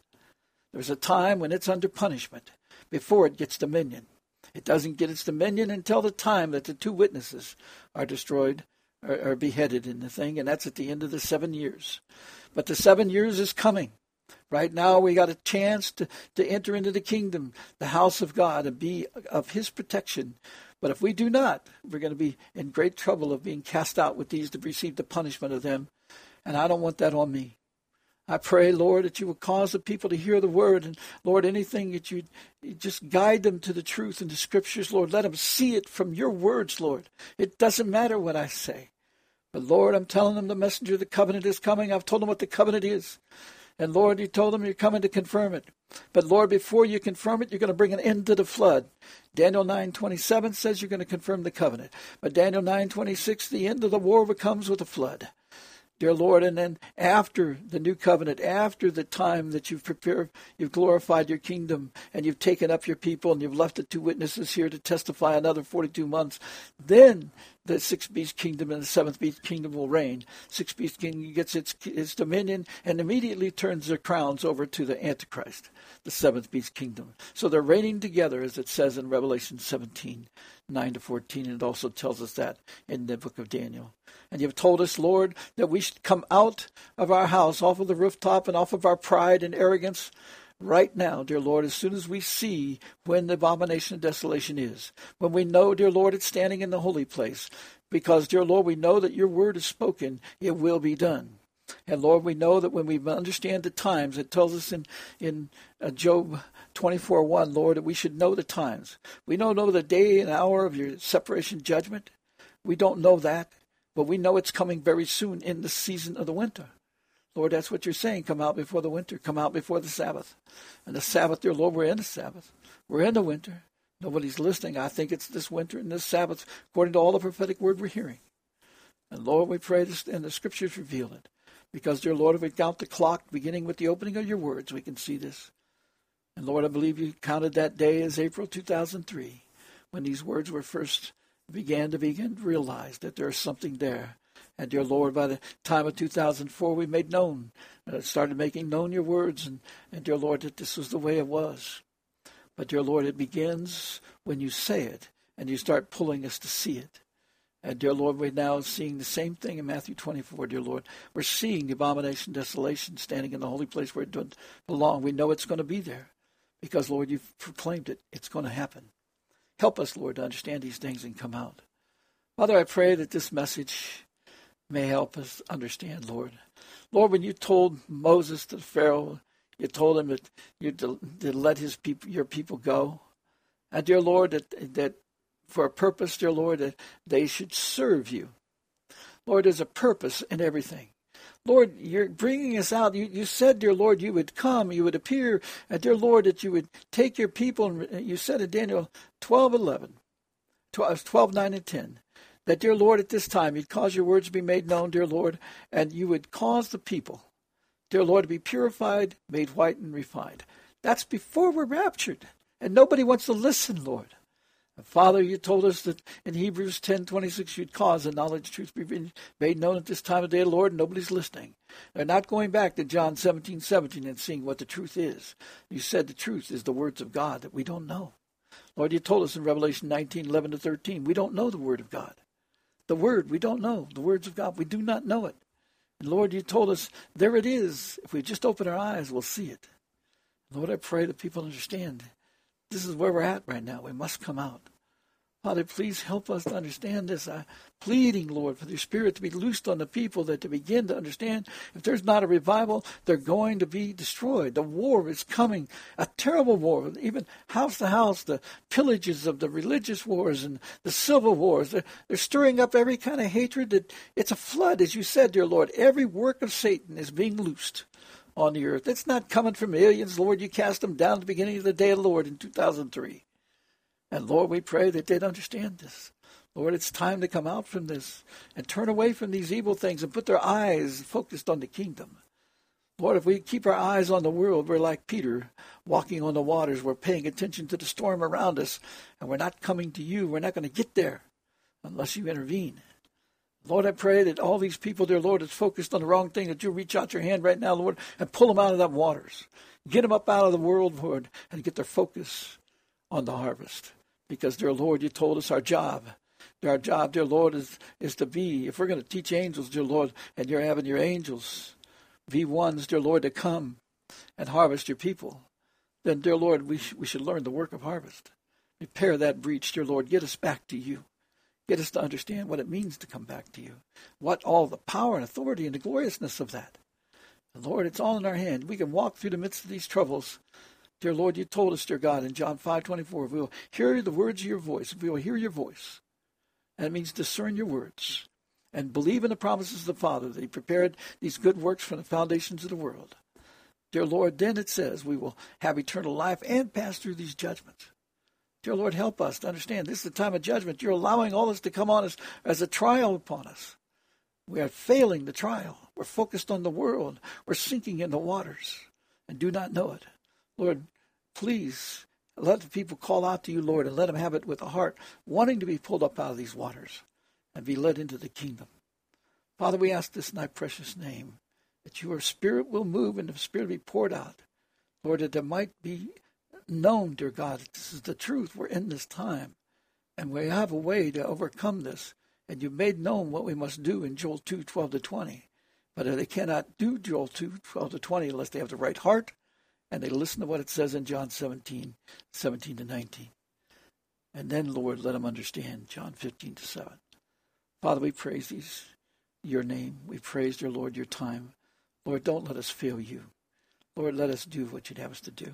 There's a time when it's under punishment before it gets dominion. It doesn't get its dominion until the time that the two witnesses are destroyed or, or beheaded in the thing and that's at the end of the seven years but the seven years is coming. Right now, we got a chance to, to enter into the kingdom, the house of God, and be of His protection. But if we do not, we're going to be in great trouble of being cast out with these to receive the punishment of them. And I don't want that on me. I pray, Lord, that you will cause the people to hear the word. And Lord, anything that you, just guide them to the truth and the scriptures, Lord, let them see it from your words, Lord. It doesn't matter what I say. But Lord, I'm telling them the messenger of the covenant is coming. I've told them what the covenant is. And Lord, you told them you're coming to confirm it. But Lord, before you confirm it, you're going to bring an end to the flood. Daniel 9:27 says you're going to confirm the covenant. But Daniel 9:26, the end of the war comes with a flood dear Lord. And then after the new covenant, after the time that you've prepared, you've glorified your kingdom and you've taken up your people and you've left the two witnesses here to testify another 42 months, then the sixth beast kingdom and the seventh beast kingdom will reign. Sixth beast kingdom gets its, its dominion and immediately turns their crowns over to the Antichrist, the seventh beast kingdom. So they're reigning together, as it says in Revelation 17, 9 to 14. And it also tells us that in the book of Daniel. And you've told us, Lord, that we should come out of our house, off of the rooftop, and off of our pride and arrogance right now, dear Lord, as soon as we see when the abomination of desolation is, when we know, dear Lord, it's standing in the holy place, because, dear Lord, we know that your word is spoken, it will be done. And Lord, we know that when we understand the times, it tells us in in uh, Job 24 1, Lord, that we should know the times. We don't know the day and hour of your separation judgment. We don't know that, but we know it's coming very soon in the season of the winter. Lord, that's what you're saying. Come out before the winter. Come out before the Sabbath. And the Sabbath, dear Lord, we're in the Sabbath. We're in the winter. Nobody's listening. I think it's this winter and this Sabbath, according to all the prophetic word we're hearing. And Lord, we pray this, and the scriptures reveal it. Because, dear Lord, if we count the clock beginning with the opening of your words, we can see this. And Lord, I believe you counted that day as April 2003, when these words were first began to begin to realize that there's something there. And dear Lord, by the time of 2004, we made known, uh, started making known your words, and, and dear Lord, that this was the way it was. But dear Lord, it begins when you say it and you start pulling us to see it. And dear Lord, we're now seeing the same thing in Matthew 24, dear Lord. We're seeing the abomination, desolation standing in the holy place where it doesn't belong. We know it's going to be there because, Lord, you've proclaimed it. It's going to happen. Help us, Lord, to understand these things and come out. Father, I pray that this message may help us understand, Lord. Lord, when you told Moses to Pharaoh, you told him that you to, to let his people, your people go. And dear Lord, that that for a purpose, dear Lord, that they should serve you. Lord, there's a purpose in everything. Lord, you're bringing us out. You, you said, dear Lord, you would come, you would appear, and dear Lord, that you would take your people. And uh, you said in Daniel 12, 11, 12, uh, 12 9, and 10, that, dear Lord, at this time, you'd cause your words to be made known, dear Lord, and you would cause the people, dear Lord, to be purified, made white, and refined. That's before we're raptured. And nobody wants to listen, Lord. Father, you told us that in Hebrews 10:26 you'd cause the knowledge of truth to be made known at this time of day, Lord. Nobody's listening. They're not going back to John 17, 17 and seeing what the truth is. You said the truth is the words of God that we don't know. Lord, you told us in Revelation 19, 11 to 13, we don't know the word of God. The word, we don't know. The words of God, we do not know it. And Lord, you told us there it is. If we just open our eyes, we'll see it. Lord, I pray that people understand this is where we're at right now. We must come out. Father, please help us to understand this. I'm pleading, Lord, for your Spirit to be loosed on the people that to begin to understand if there's not a revival, they're going to be destroyed. The war is coming, a terrible war, even house to house, the pillages of the religious wars and the civil wars. They're, they're stirring up every kind of hatred. That it's a flood, as you said, dear Lord. Every work of Satan is being loosed on the earth. It's not coming from aliens, Lord. You cast them down at the beginning of the day of the Lord in 2003. And Lord, we pray that they'd understand this. Lord, it's time to come out from this and turn away from these evil things and put their eyes focused on the kingdom. Lord, if we keep our eyes on the world, we're like Peter walking on the waters. We're paying attention to the storm around us, and we're not coming to you. We're not going to get there unless you intervene. Lord, I pray that all these people, dear Lord, that's focused on the wrong thing, that you reach out your hand right now, Lord, and pull them out of that waters. Get them up out of the world, Lord, and get their focus on the harvest. Because, dear Lord, you told us our job. Our job, dear Lord, is, is to be, if we're going to teach angels, dear Lord, and you're having your angels, V1s, dear Lord, to come and harvest your people, then, dear Lord, we, sh- we should learn the work of harvest. Repair that breach, dear Lord. Get us back to you. Get us to understand what it means to come back to you. What all the power and authority and the gloriousness of that. And Lord, it's all in our hand. We can walk through the midst of these troubles. Dear Lord, you told us, dear God, in John 5:24, if we will hear the words of your voice, if we will hear your voice, and it means discern your words and believe in the promises of the Father that He prepared these good works from the foundations of the world. Dear Lord, then it says we will have eternal life and pass through these judgments. Dear Lord, help us to understand this is the time of judgment. You're allowing all this to come on us as a trial upon us. We are failing the trial. We're focused on the world. We're sinking in the waters and do not know it. Lord, please let the people call out to you, Lord, and let them have it with a heart wanting to be pulled up out of these waters and be led into the kingdom. Father, we ask this in thy precious name, that your spirit will move and the spirit be poured out. Lord, that there might be known, dear God, this is the truth. We're in this time. And we have a way to overcome this. And you made known what we must do in Joel 2, 12 to 20. But they cannot do Joel 2, 12 to 20 unless they have the right heart and they listen to what it says in John 17, 17 to 19. And then, Lord, let them understand John 15 to 7. Father, we praise these, your name. We praise, dear Lord, your time. Lord, don't let us fail you. Lord, let us do what you'd have us to do,